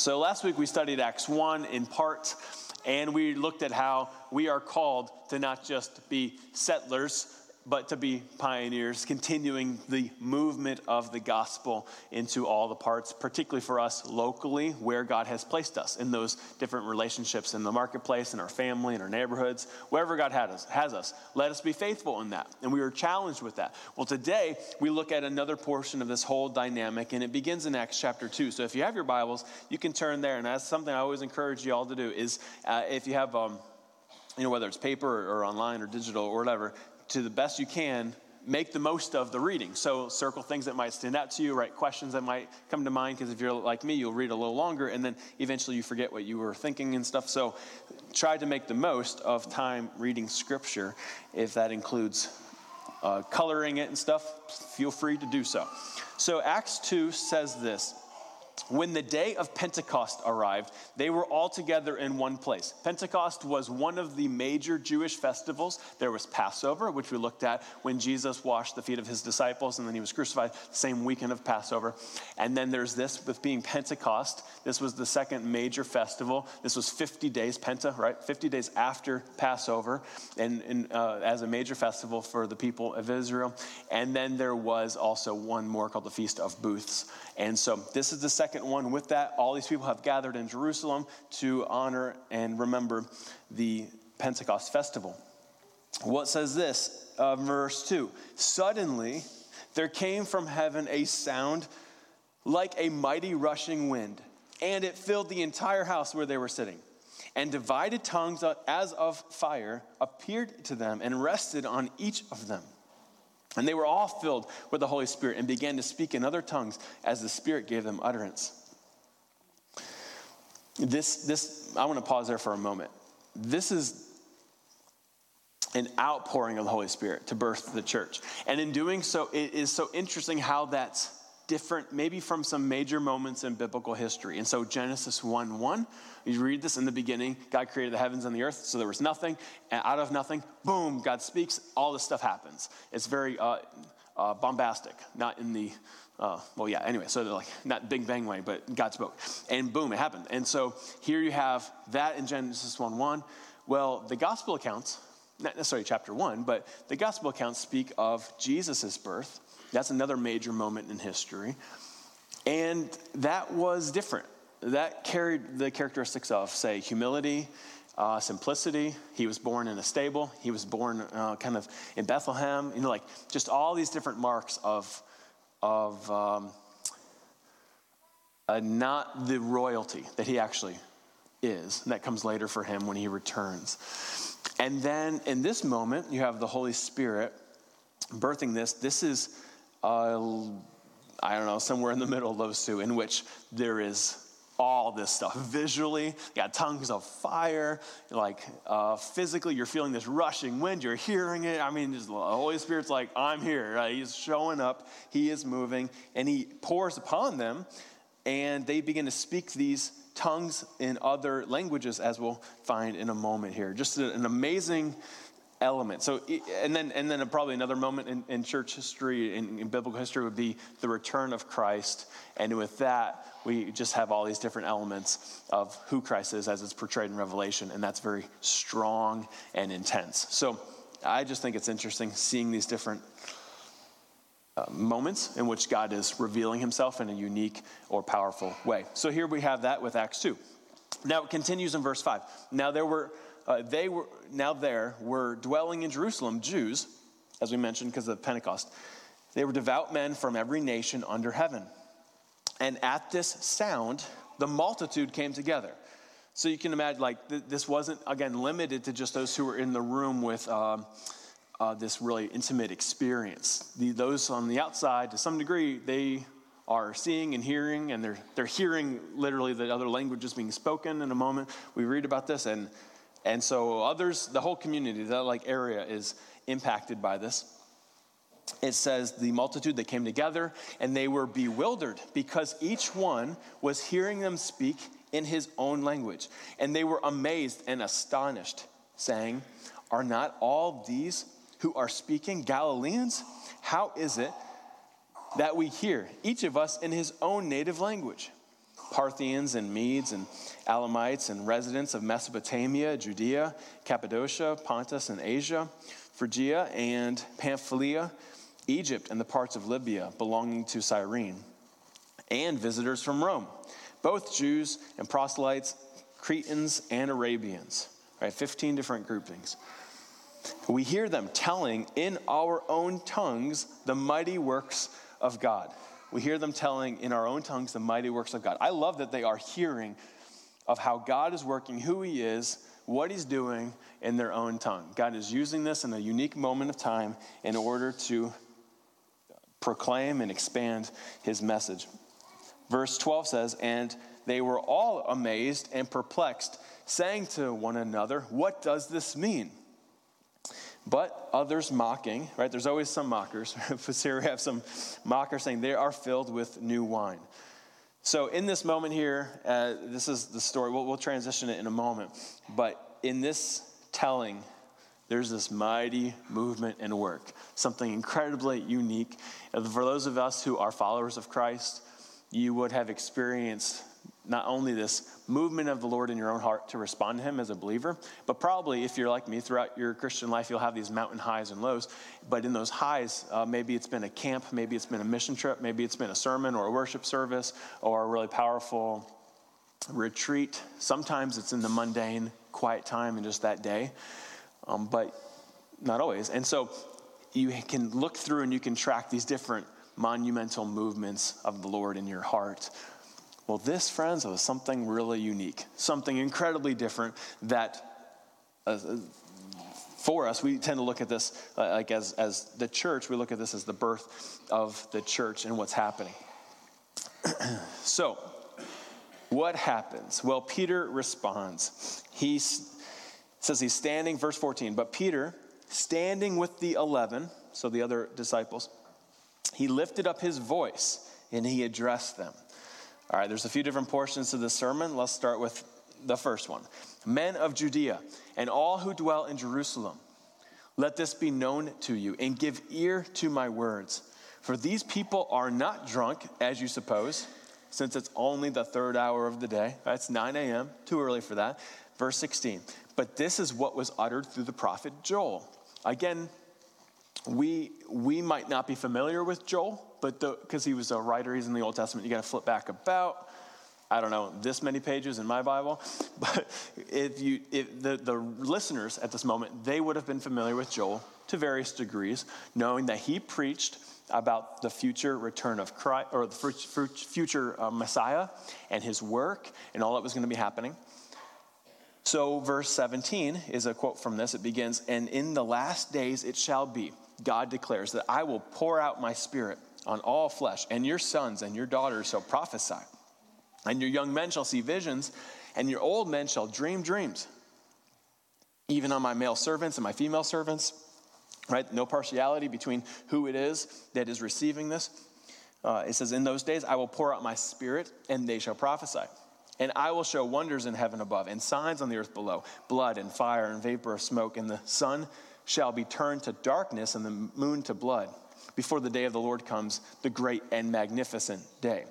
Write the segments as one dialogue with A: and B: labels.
A: So last week we studied Acts 1 in part, and we looked at how we are called to not just be settlers but to be pioneers, continuing the movement of the gospel into all the parts, particularly for us locally, where God has placed us in those different relationships in the marketplace, in our family, in our neighborhoods, wherever God has us, has us. Let us be faithful in that. And we were challenged with that. Well, today we look at another portion of this whole dynamic, and it begins in Acts chapter 2. So if you have your Bibles, you can turn there. And that's something I always encourage you all to do is uh, if you have, um, you know, whether it's paper or online or digital or whatever, to the best you can, make the most of the reading. So circle things that might stand out to you, write questions that might come to mind, because if you're like me, you'll read a little longer and then eventually you forget what you were thinking and stuff. So try to make the most of time reading scripture. If that includes uh, coloring it and stuff, feel free to do so. So Acts 2 says this. When the day of Pentecost arrived, they were all together in one place. Pentecost was one of the major Jewish festivals. There was Passover, which we looked at when Jesus washed the feet of his disciples and then he was crucified, same weekend of Passover. And then there's this with being Pentecost. This was the second major festival. This was 50 days, Penta, right? 50 days after Passover, and, and uh, as a major festival for the people of Israel. And then there was also one more called the Feast of Booths. And so this is the second one with that. All these people have gathered in Jerusalem to honor and remember the Pentecost festival. What says this, uh, verse 2 Suddenly there came from heaven a sound like a mighty rushing wind, and it filled the entire house where they were sitting. And divided tongues as of fire appeared to them and rested on each of them. And they were all filled with the Holy Spirit and began to speak in other tongues as the Spirit gave them utterance. This, this, I want to pause there for a moment. This is an outpouring of the Holy Spirit to birth the church. And in doing so, it is so interesting how that's different, maybe from some major moments in biblical history. And so, Genesis 1 1, you read this in the beginning God created the heavens and the earth, so there was nothing. And out of nothing, boom, God speaks, all this stuff happens. It's very uh, uh, bombastic, not in the uh, well, yeah, anyway, so they're like, not Big Bang way, but God spoke. And boom, it happened. And so here you have that in Genesis 1 1. Well, the gospel accounts, not necessarily chapter 1, but the gospel accounts speak of Jesus' birth that's another major moment in history. And that was different. That carried the characteristics of, say, humility, uh, simplicity. He was born in a stable. He was born uh, kind of in Bethlehem. You know, like just all these different marks of, of um, uh, not the royalty that he actually is. And that comes later for him when he returns. And then in this moment, you have the Holy Spirit birthing this. This is uh, I don't know, somewhere in the middle of those two, in which there is all this stuff. Visually you got tongues of fire like uh, physically you're feeling this rushing wind you're hearing it. I mean just, the holy spirit's like i'm here right? he's showing up he is moving and he pours upon them and they begin to speak these tongues in other languages as we'll find in a moment here. Just an amazing element. So, and then, and then probably another moment in, in church history, in, in, biblical history, would be the return of Christ. And with that, we just have all these different elements of who Christ is as it's portrayed in Revelation, and that's very strong and intense. So, I just think it's interesting seeing these different uh, moments in which God is revealing himself in a unique or powerful way. So, here we have that with Acts 2. Now, it continues in verse 5. Now, there were uh, they were now there were dwelling in Jerusalem Jews, as we mentioned, because of Pentecost. They were devout men from every nation under heaven. And at this sound, the multitude came together. So you can imagine, like, th- this wasn't, again, limited to just those who were in the room with um, uh, this really intimate experience. The, those on the outside, to some degree, they are seeing and hearing, and they're, they're hearing literally the other languages being spoken in a moment. We read about this, and and so others, the whole community, that like area is impacted by this. It says the multitude that came together and they were bewildered because each one was hearing them speak in his own language. And they were amazed and astonished, saying, Are not all these who are speaking Galileans? How is it that we hear, each of us in his own native language? Parthians and Medes and Elamites and residents of Mesopotamia, Judea, Cappadocia, Pontus and Asia, Phrygia and Pamphylia, Egypt and the parts of Libya belonging to Cyrene, and visitors from Rome, both Jews and proselytes, Cretans and Arabians. Right, 15 different groupings. We hear them telling in our own tongues the mighty works of God. We hear them telling in our own tongues the mighty works of God. I love that they are hearing of how God is working, who He is, what He's doing in their own tongue. God is using this in a unique moment of time in order to proclaim and expand His message. Verse 12 says, And they were all amazed and perplexed, saying to one another, What does this mean? But others mocking, right? There's always some mockers. here we have some mockers saying they are filled with new wine. So in this moment here, uh, this is the story. We'll, we'll transition it in a moment. But in this telling, there's this mighty movement and work, something incredibly unique. For those of us who are followers of Christ, you would have experienced not only this movement of the Lord in your own heart to respond to Him as a believer, but probably if you're like me throughout your Christian life, you'll have these mountain highs and lows. But in those highs, uh, maybe it's been a camp, maybe it's been a mission trip, maybe it's been a sermon or a worship service or a really powerful retreat. Sometimes it's in the mundane, quiet time and just that day, um, but not always. And so you can look through and you can track these different monumental movements of the Lord in your heart. Well, this, friends, was something really unique, something incredibly different that uh, for us, we tend to look at this uh, like as, as the church, we look at this as the birth of the church and what's happening. so, what happens? Well, Peter responds. He says he's standing, verse 14, but Peter, standing with the 11, so the other disciples, he lifted up his voice and he addressed them. All right, there's a few different portions to this sermon. Let's start with the first one. Men of Judea and all who dwell in Jerusalem, let this be known to you and give ear to my words. For these people are not drunk, as you suppose, since it's only the third hour of the day. It's 9 a.m., too early for that. Verse 16. But this is what was uttered through the prophet Joel. Again, we, we might not be familiar with Joel, but because he was a writer, he's in the Old Testament, you got to flip back about, I don't know, this many pages in my Bible. But if you, if the, the listeners at this moment, they would have been familiar with Joel to various degrees, knowing that he preached about the future return of Christ, or the future uh, Messiah and his work and all that was going to be happening. So, verse 17 is a quote from this. It begins, And in the last days it shall be, God declares, that I will pour out my spirit on all flesh, and your sons and your daughters shall prophesy, and your young men shall see visions, and your old men shall dream dreams. Even on my male servants and my female servants, right? No partiality between who it is that is receiving this. Uh, it says, In those days I will pour out my spirit, and they shall prophesy. And I will show wonders in heaven above and signs on the earth below blood and fire and vapor of smoke, and the sun shall be turned to darkness and the moon to blood before the day of the Lord comes, the great and magnificent day.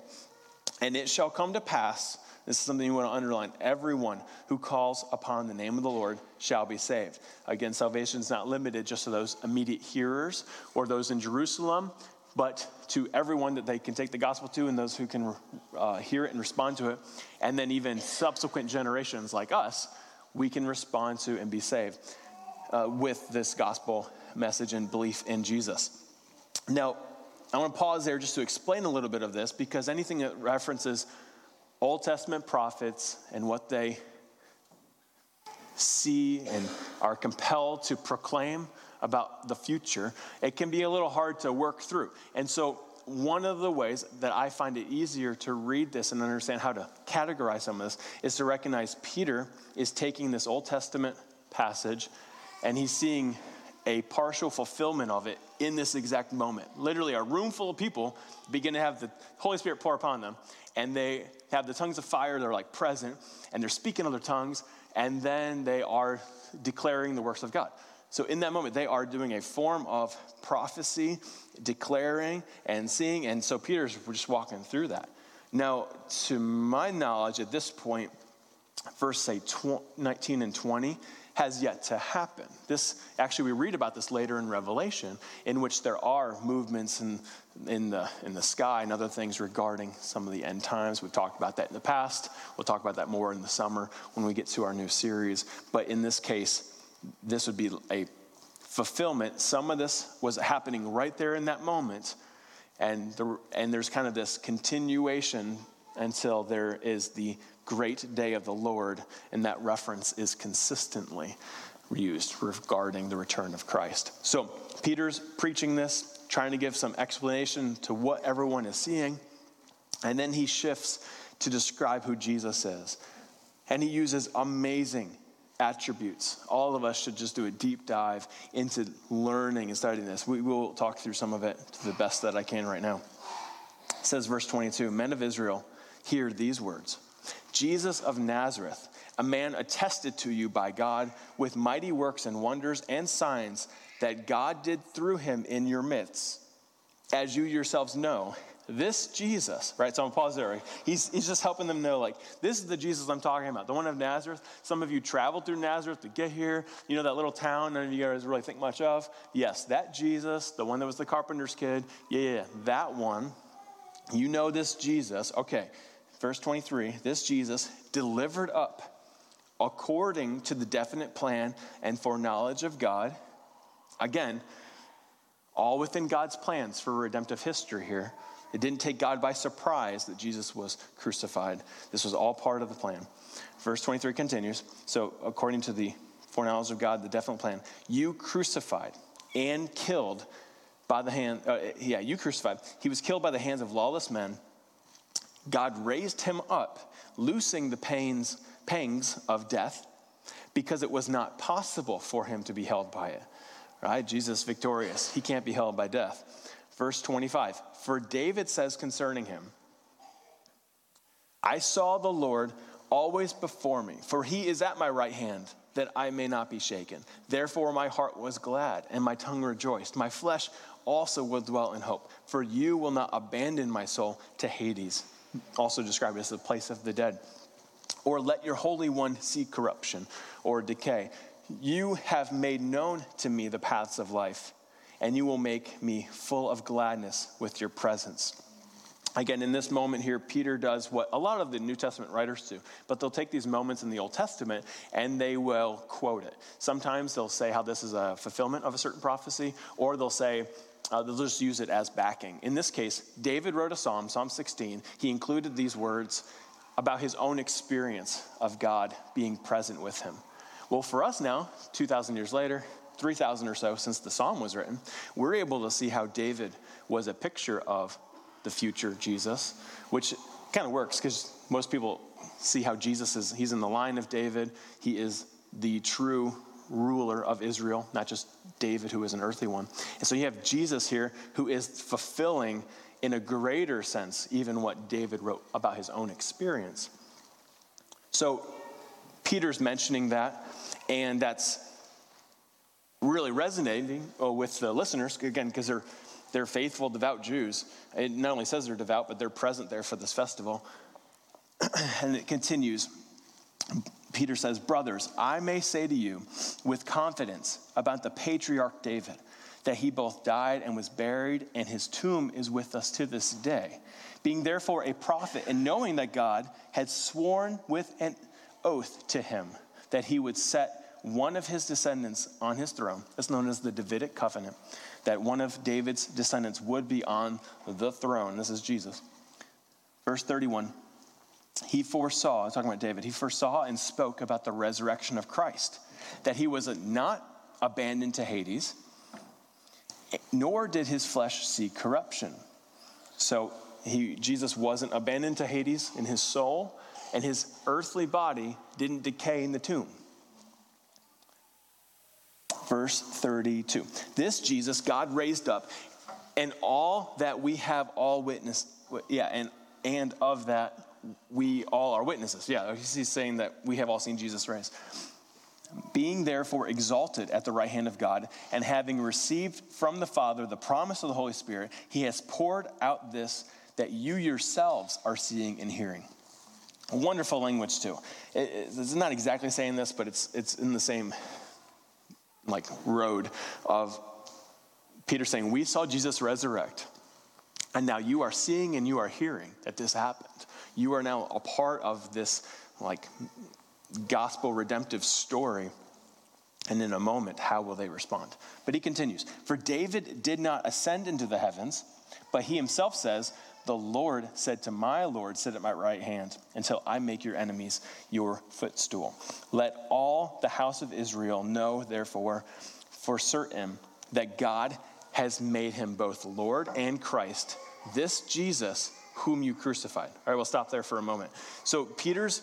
A: And it shall come to pass, this is something you want to underline, everyone who calls upon the name of the Lord shall be saved. Again, salvation is not limited just to those immediate hearers or those in Jerusalem, but to everyone that they can take the gospel to and those who can uh, hear it and respond to it. And then even subsequent generations like us, we can respond to and be saved uh, with this gospel message and belief in Jesus. Now, I want to pause there just to explain a little bit of this because anything that references Old Testament prophets and what they see and are compelled to proclaim about the future, it can be a little hard to work through. And so, one of the ways that I find it easier to read this and understand how to categorize some of this is to recognize Peter is taking this Old Testament passage and he's seeing a partial fulfillment of it in this exact moment. Literally, a room full of people begin to have the Holy Spirit pour upon them, and they have the tongues of fire, they're like present, and they're speaking other tongues, and then they are declaring the works of God. So, in that moment, they are doing a form of prophecy, declaring and seeing. And so, Peter's just walking through that. Now, to my knowledge, at this point, verse say 19 and 20 has yet to happen. This actually we read about this later in Revelation, in which there are movements in, in the in the sky and other things regarding some of the end times. We've talked about that in the past. We'll talk about that more in the summer when we get to our new series. But in this case, this would be a fulfillment. Some of this was happening right there in that moment, and the, and there's kind of this continuation until there is the great day of the Lord, and that reference is consistently used regarding the return of Christ. So Peter's preaching this, trying to give some explanation to what everyone is seeing, and then he shifts to describe who Jesus is. And he uses amazing attributes. All of us should just do a deep dive into learning and studying this. We will talk through some of it to the best that I can right now. It says, verse 22 Men of Israel, hear these words. Jesus of Nazareth, a man attested to you by God with mighty works and wonders and signs that God did through him in your midst, as you yourselves know. This Jesus, right? So I'm pause there. He's, he's just helping them know, like, this is the Jesus I'm talking about, the one of Nazareth. Some of you traveled through Nazareth to get here. You know that little town none of you guys really think much of? Yes, that Jesus, the one that was the carpenter's kid. Yeah, yeah, that one. You know this Jesus. Okay, verse 23 this Jesus delivered up according to the definite plan and foreknowledge of God. Again, all within God's plans for redemptive history here. It didn't take God by surprise that Jesus was crucified. This was all part of the plan. Verse 23 continues So, according to the foreknowledge of God, the definite plan, you crucified and killed by the hand, uh, yeah, you crucified. He was killed by the hands of lawless men God raised him up, loosing the pains, pangs of death, because it was not possible for him to be held by it. Right? Jesus victorious. He can't be held by death. Verse 25 For David says concerning him, I saw the Lord always before me, for he is at my right hand, that I may not be shaken. Therefore, my heart was glad, and my tongue rejoiced. My flesh also will dwell in hope, for you will not abandon my soul to Hades also described as the place of the dead. Or let your Holy One see corruption or decay. You have made known to me the paths of life, and you will make me full of gladness with your presence. Again, in this moment here, Peter does what a lot of the New Testament writers do, but they'll take these moments in the Old Testament and they will quote it. Sometimes they'll say how this is a fulfillment of a certain prophecy, or they'll say, uh, they'll just use it as backing. In this case, David wrote a psalm, Psalm 16. He included these words about his own experience of God being present with him. Well, for us now, 2,000 years later, 3,000 or so since the psalm was written, we're able to see how David was a picture of the future Jesus, which kind of works because most people see how Jesus is, he's in the line of David. He is the true ruler of Israel, not just David, who is an earthly one. And so you have Jesus here, who is fulfilling, in a greater sense, even what David wrote about his own experience. So Peter's mentioning that, and that's really resonating uh, with the listeners, again, because they're, they're faithful, devout Jews. It not only says they're devout, but they're present there for this festival. and it continues. Peter says, Brothers, I may say to you with confidence about the patriarch David that he both died and was buried, and his tomb is with us to this day. Being therefore a prophet, and knowing that God had sworn with an oath to him that he would set one of his descendants on his throne, that's known as the Davidic covenant, that one of David's descendants would be on the throne. This is Jesus. Verse 31 he foresaw, talking about David, he foresaw and spoke about the resurrection of Christ, that he was not abandoned to Hades, nor did his flesh see corruption. So he, Jesus wasn't abandoned to Hades in his soul, and his earthly body didn't decay in the tomb. Verse 32. This Jesus God raised up, and all that we have all witnessed, yeah, and, and of that we all are witnesses. Yeah, he's saying that we have all seen Jesus rise. Being therefore exalted at the right hand of God, and having received from the Father the promise of the Holy Spirit, he has poured out this that you yourselves are seeing and hearing. Wonderful language, too. It, it's not exactly saying this, but it's, it's in the same like road of Peter saying, We saw Jesus resurrect. And now you are seeing and you are hearing that this happened. You are now a part of this like gospel redemptive story. And in a moment, how will they respond? But he continues For David did not ascend into the heavens, but he himself says, The Lord said to my Lord, Sit at my right hand until I make your enemies your footstool. Let all the house of Israel know, therefore, for certain that God has made him both Lord and Christ, this Jesus whom you crucified. All right, we'll stop there for a moment. So, Peter's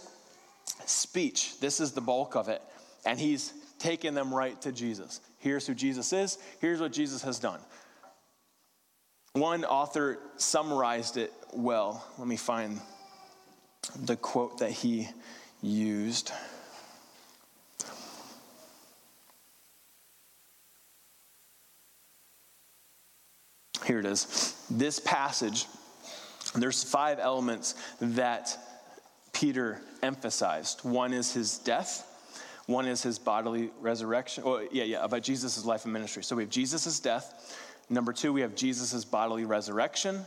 A: speech, this is the bulk of it, and he's taken them right to Jesus. Here's who Jesus is, here's what Jesus has done. One author summarized it well. Let me find the quote that he used. Here it is. This passage, there's five elements that Peter emphasized. One is his death. One is his bodily resurrection. Oh, yeah, yeah, about Jesus' life and ministry. So we have Jesus' death. Number two, we have Jesus' bodily resurrection.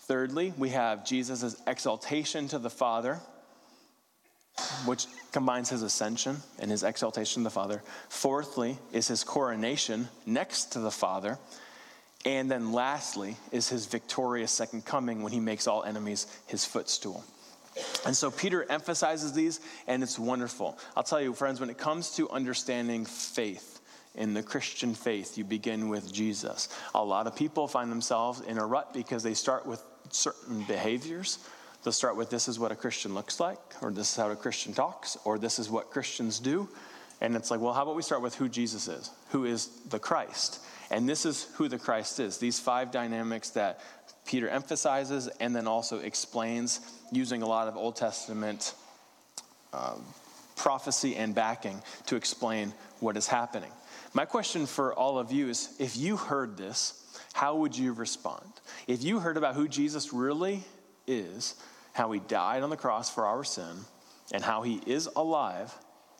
A: Thirdly, we have Jesus' exaltation to the Father, which combines his ascension and his exaltation to the Father. Fourthly, is his coronation next to the Father. And then lastly is his victorious second coming when he makes all enemies his footstool. And so Peter emphasizes these, and it's wonderful. I'll tell you, friends, when it comes to understanding faith, in the Christian faith, you begin with Jesus. A lot of people find themselves in a rut because they start with certain behaviors. They'll start with this is what a Christian looks like, or this is how a Christian talks, or this is what Christians do. And it's like, well, how about we start with who Jesus is, who is the Christ? And this is who the Christ is. These five dynamics that Peter emphasizes and then also explains using a lot of Old Testament uh, prophecy and backing to explain what is happening. My question for all of you is if you heard this, how would you respond? If you heard about who Jesus really is, how he died on the cross for our sin, and how he is alive,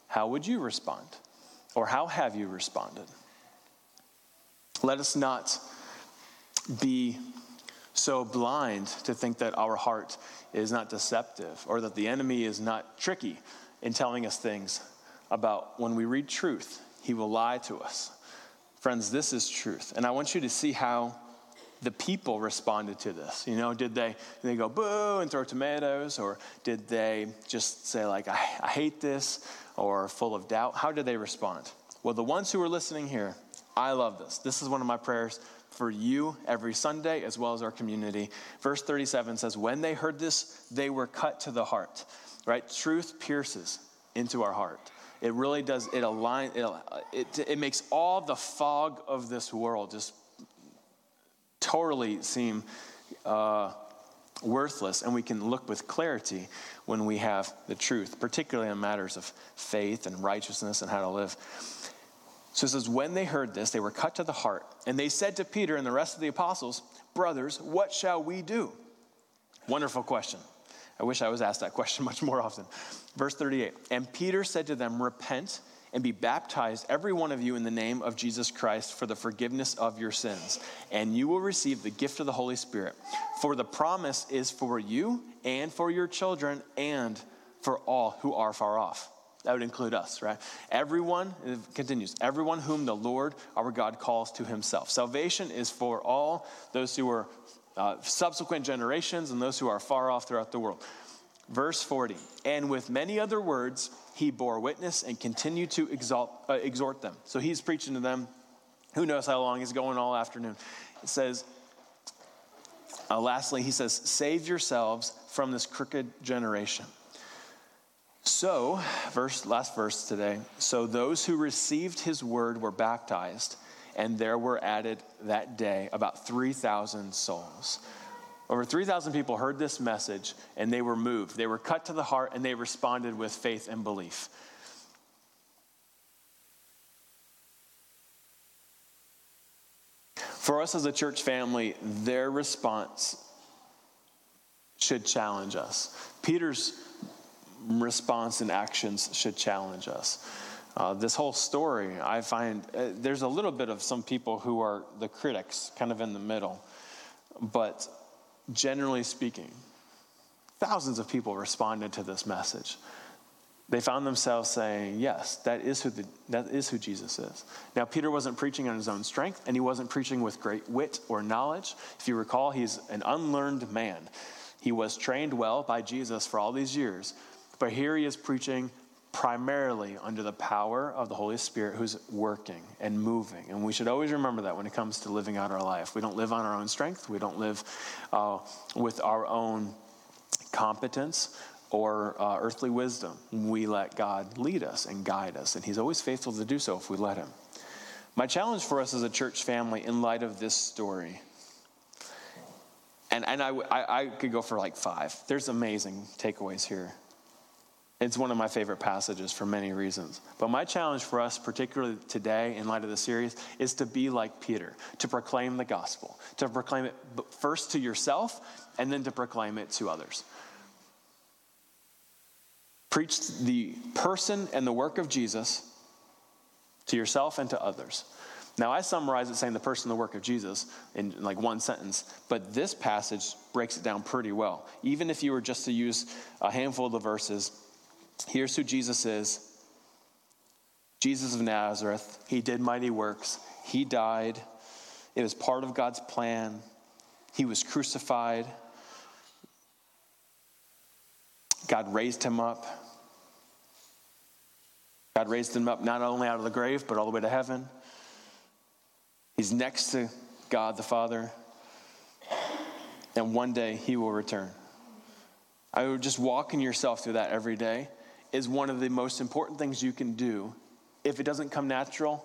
A: how would you respond? Or how have you responded? Let us not be so blind to think that our heart is not deceptive or that the enemy is not tricky in telling us things about when we read truth, he will lie to us. Friends, this is truth. And I want you to see how the people responded to this. You know, did they, did they go boo and throw tomatoes? Or did they just say, like, I, I hate this? Or full of doubt? How did they respond? Well, the ones who are listening here, I love this. This is one of my prayers for you every Sunday as well as our community. Verse 37 says, When they heard this, they were cut to the heart, right? Truth pierces into our heart. It really does, it aligns, it, it, it makes all the fog of this world just totally seem uh, worthless, and we can look with clarity when we have the truth, particularly in matters of faith and righteousness and how to live. So it says, when they heard this, they were cut to the heart, and they said to Peter and the rest of the apostles, Brothers, what shall we do? Wonderful question. I wish I was asked that question much more often. Verse 38 And Peter said to them, Repent and be baptized, every one of you, in the name of Jesus Christ for the forgiveness of your sins, and you will receive the gift of the Holy Spirit. For the promise is for you and for your children and for all who are far off. That would include us, right? Everyone, it continues, everyone whom the Lord our God calls to himself. Salvation is for all those who are uh, subsequent generations and those who are far off throughout the world. Verse 40, and with many other words, he bore witness and continued to exalt, uh, exhort them. So he's preaching to them. Who knows how long he's going all afternoon? It says, uh, lastly, he says, Save yourselves from this crooked generation. So, verse, last verse today. So those who received his word were baptized, and there were added that day about 3,000 souls. Over 3,000 people heard this message and they were moved. They were cut to the heart and they responded with faith and belief. For us as a church family, their response should challenge us. Peter's response and actions should challenge us. Uh, this whole story, I find uh, there's a little bit of some people who are the critics, kind of in the middle. But generally speaking, thousands of people responded to this message. They found themselves saying, Yes, that is, who the, that is who Jesus is. Now, Peter wasn't preaching on his own strength, and he wasn't preaching with great wit or knowledge. If you recall, he's an unlearned man. He was trained well by Jesus for all these years, but here he is preaching primarily under the power of the Holy Spirit who's working and moving. And we should always remember that when it comes to living out our life. We don't live on our own strength, we don't live uh, with our own competence or uh, earthly wisdom. We let God lead us and guide us, and He's always faithful to do so if we let Him. My challenge for us as a church family, in light of this story, and, and I, I, I could go for like five. There's amazing takeaways here. It's one of my favorite passages for many reasons. But my challenge for us, particularly today in light of the series, is to be like Peter, to proclaim the gospel, to proclaim it first to yourself and then to proclaim it to others. Preach the person and the work of Jesus to yourself and to others. Now, I summarize it saying the person and the work of Jesus in like one sentence, but this passage breaks it down pretty well. Even if you were just to use a handful of the verses, Here's who Jesus is Jesus of Nazareth. He did mighty works, He died. It was part of God's plan. He was crucified. God raised him up. God raised him up not only out of the grave, but all the way to heaven. He's next to God the Father. And one day he will return. I would just walk in yourself through that every day is one of the most important things you can do. If it doesn't come natural,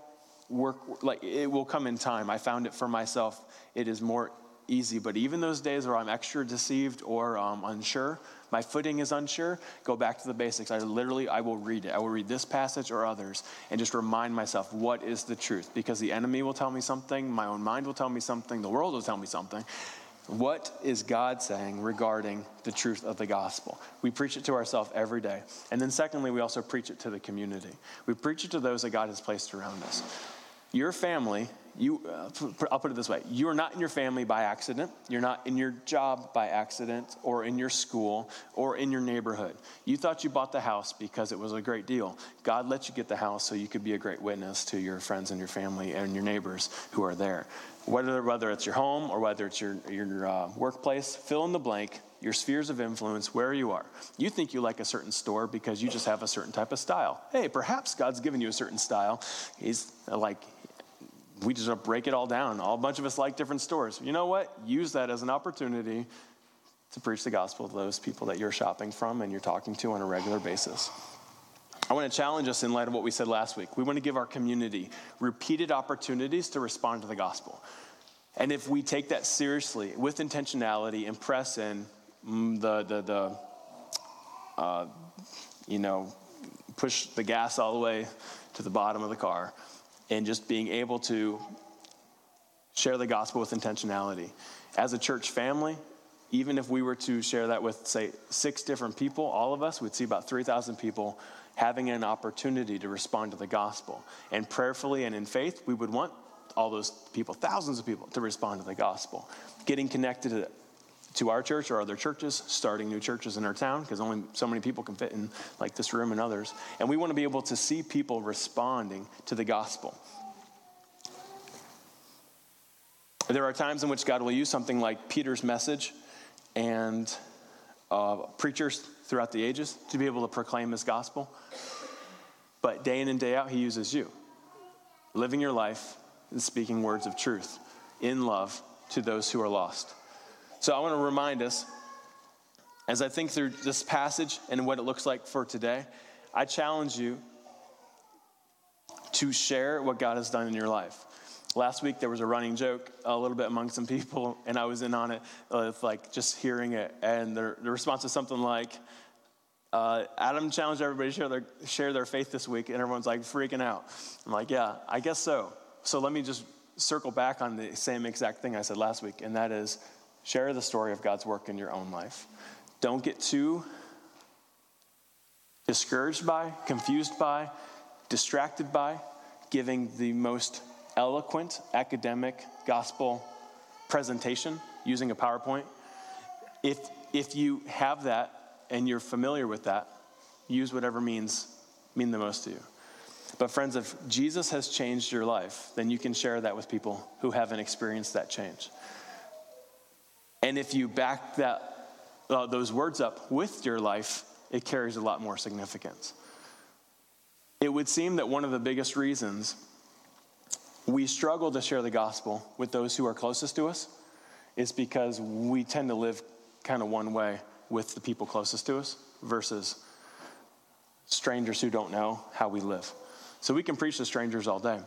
A: work like it will come in time. I found it for myself. It is more easy. But even those days where I'm extra deceived or um, unsure, my footing is unsure, go back to the basics. I literally, I will read it. I will read this passage or others and just remind myself what is the truth. Because the enemy will tell me something, my own mind will tell me something, the world will tell me something. What is God saying regarding the truth of the gospel? We preach it to ourselves every day. And then, secondly, we also preach it to the community. We preach it to those that God has placed around us. Your family, you, uh, I'll put it this way you are not in your family by accident. You're not in your job by accident, or in your school, or in your neighborhood. You thought you bought the house because it was a great deal. God let you get the house so you could be a great witness to your friends and your family and your neighbors who are there whether, whether it's your home or whether it's your, your uh, workplace, fill in the blank, your spheres of influence, where you are. You think you like a certain store because you just have a certain type of style. Hey, perhaps God's given you a certain style. He's like, we just break it all down. All a bunch of us like different stores. You know what? Use that as an opportunity to preach the gospel to those people that you're shopping from and you're talking to on a regular basis. I want to challenge us in light of what we said last week. We want to give our community repeated opportunities to respond to the gospel. And if we take that seriously with intentionality and press in mm, the, the, the uh, you know, push the gas all the way to the bottom of the car and just being able to share the gospel with intentionality. As a church family, even if we were to share that with, say, six different people, all of us, we'd see about 3,000 people having an opportunity to respond to the gospel. And prayerfully and in faith, we would want all those people, thousands of people, to respond to the gospel. Getting connected to, to our church or other churches, starting new churches in our town, because only so many people can fit in like this room and others. And we want to be able to see people responding to the gospel. There are times in which God will use something like Peter's message and uh, preachers throughout the ages to be able to proclaim his gospel. But day in and day out, he uses you, living your life and speaking words of truth in love to those who are lost. So I want to remind us, as I think through this passage and what it looks like for today, I challenge you to share what God has done in your life. Last week there was a running joke a little bit among some people, and I was in on it with like just hearing it, and the, the response was something like, uh, Adam challenged everybody to share their, share their faith this week, and everyone's like freaking out. I'm like, yeah, I guess so. So let me just circle back on the same exact thing I said last week, and that is Share the story of God's work in your own life. Don't get too discouraged by, confused by, distracted by giving the most eloquent academic gospel presentation using a PowerPoint. If, if you have that and you're familiar with that, use whatever means mean the most to you. But, friends, if Jesus has changed your life, then you can share that with people who haven't experienced that change. And if you back that, uh, those words up with your life, it carries a lot more significance. It would seem that one of the biggest reasons we struggle to share the gospel with those who are closest to us is because we tend to live kind of one way with the people closest to us versus strangers who don't know how we live. So we can preach to strangers all day.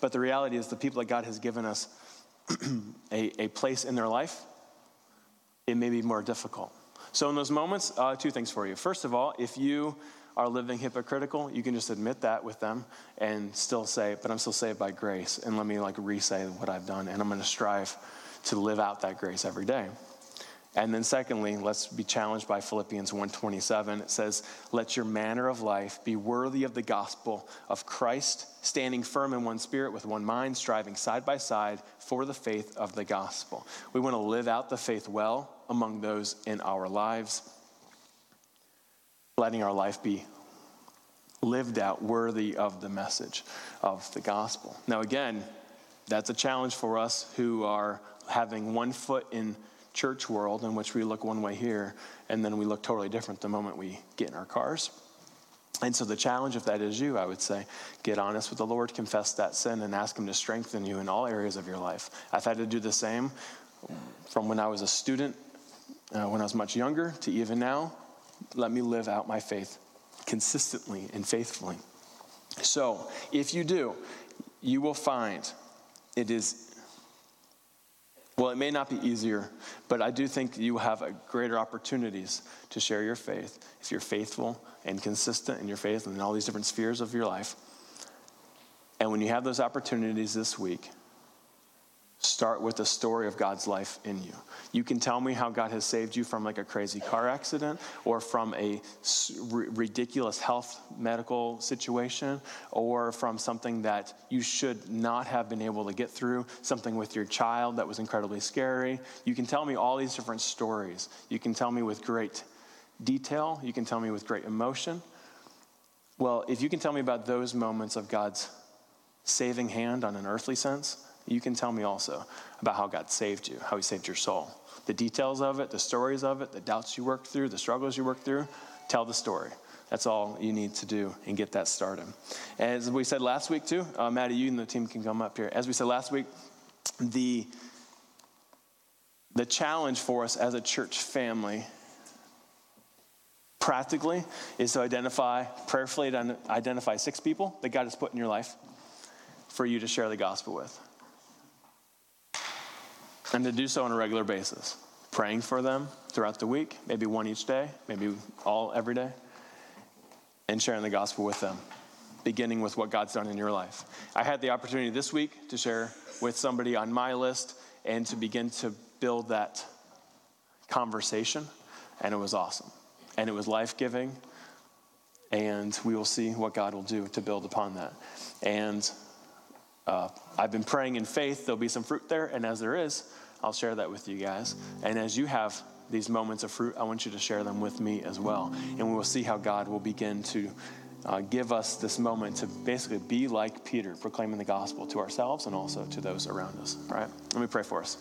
A: But the reality is, the people that God has given us a, a place in their life, it may be more difficult. So, in those moments, uh, two things for you. First of all, if you are living hypocritical, you can just admit that with them and still say, but I'm still saved by grace. And let me like re say what I've done. And I'm going to strive to live out that grace every day. And then secondly, let's be challenged by Philippians 1:27. It says, "Let your manner of life be worthy of the gospel of Christ, standing firm in one spirit with one mind, striving side by side for the faith of the gospel." We want to live out the faith well among those in our lives letting our life be lived out worthy of the message of the gospel. Now, again, that's a challenge for us who are having one foot in church world in which we look one way here and then we look totally different the moment we get in our cars. And so, the challenge, if that is you, I would say, get honest with the Lord, confess that sin, and ask Him to strengthen you in all areas of your life. I've had to do the same from when I was a student, uh, when I was much younger, to even now let me live out my faith consistently and faithfully. So, if you do, you will find it is, well, it may not be easier, but I do think you have greater opportunities to share your faith if you're faithful and consistent in your faith in all these different spheres of your life. And when you have those opportunities this week, start with the story of God's life in you. You can tell me how God has saved you from like a crazy car accident or from a ridiculous health medical situation or from something that you should not have been able to get through, something with your child that was incredibly scary. You can tell me all these different stories. You can tell me with great detail, you can tell me with great emotion. Well, if you can tell me about those moments of God's saving hand on an earthly sense, you can tell me also about how God saved you, how He saved your soul. The details of it, the stories of it, the doubts you worked through, the struggles you worked through, tell the story. That's all you need to do and get that started. As we said last week, too, uh, Maddie, you and the team can come up here. As we said last week, the, the challenge for us as a church family practically is to identify, prayerfully, identify six people that God has put in your life for you to share the gospel with and to do so on a regular basis, praying for them throughout the week, maybe one each day, maybe all every day, and sharing the gospel with them, beginning with what God's done in your life. I had the opportunity this week to share with somebody on my list and to begin to build that conversation, and it was awesome. And it was life giving, and we will see what God will do to build upon that. And uh, I've been praying in faith, there'll be some fruit there, and as there is, I'll share that with you guys. And as you have these moments of fruit, I want you to share them with me as well. And we will see how God will begin to uh, give us this moment to basically be like Peter, proclaiming the gospel to ourselves and also to those around us. All right? Let me pray for us.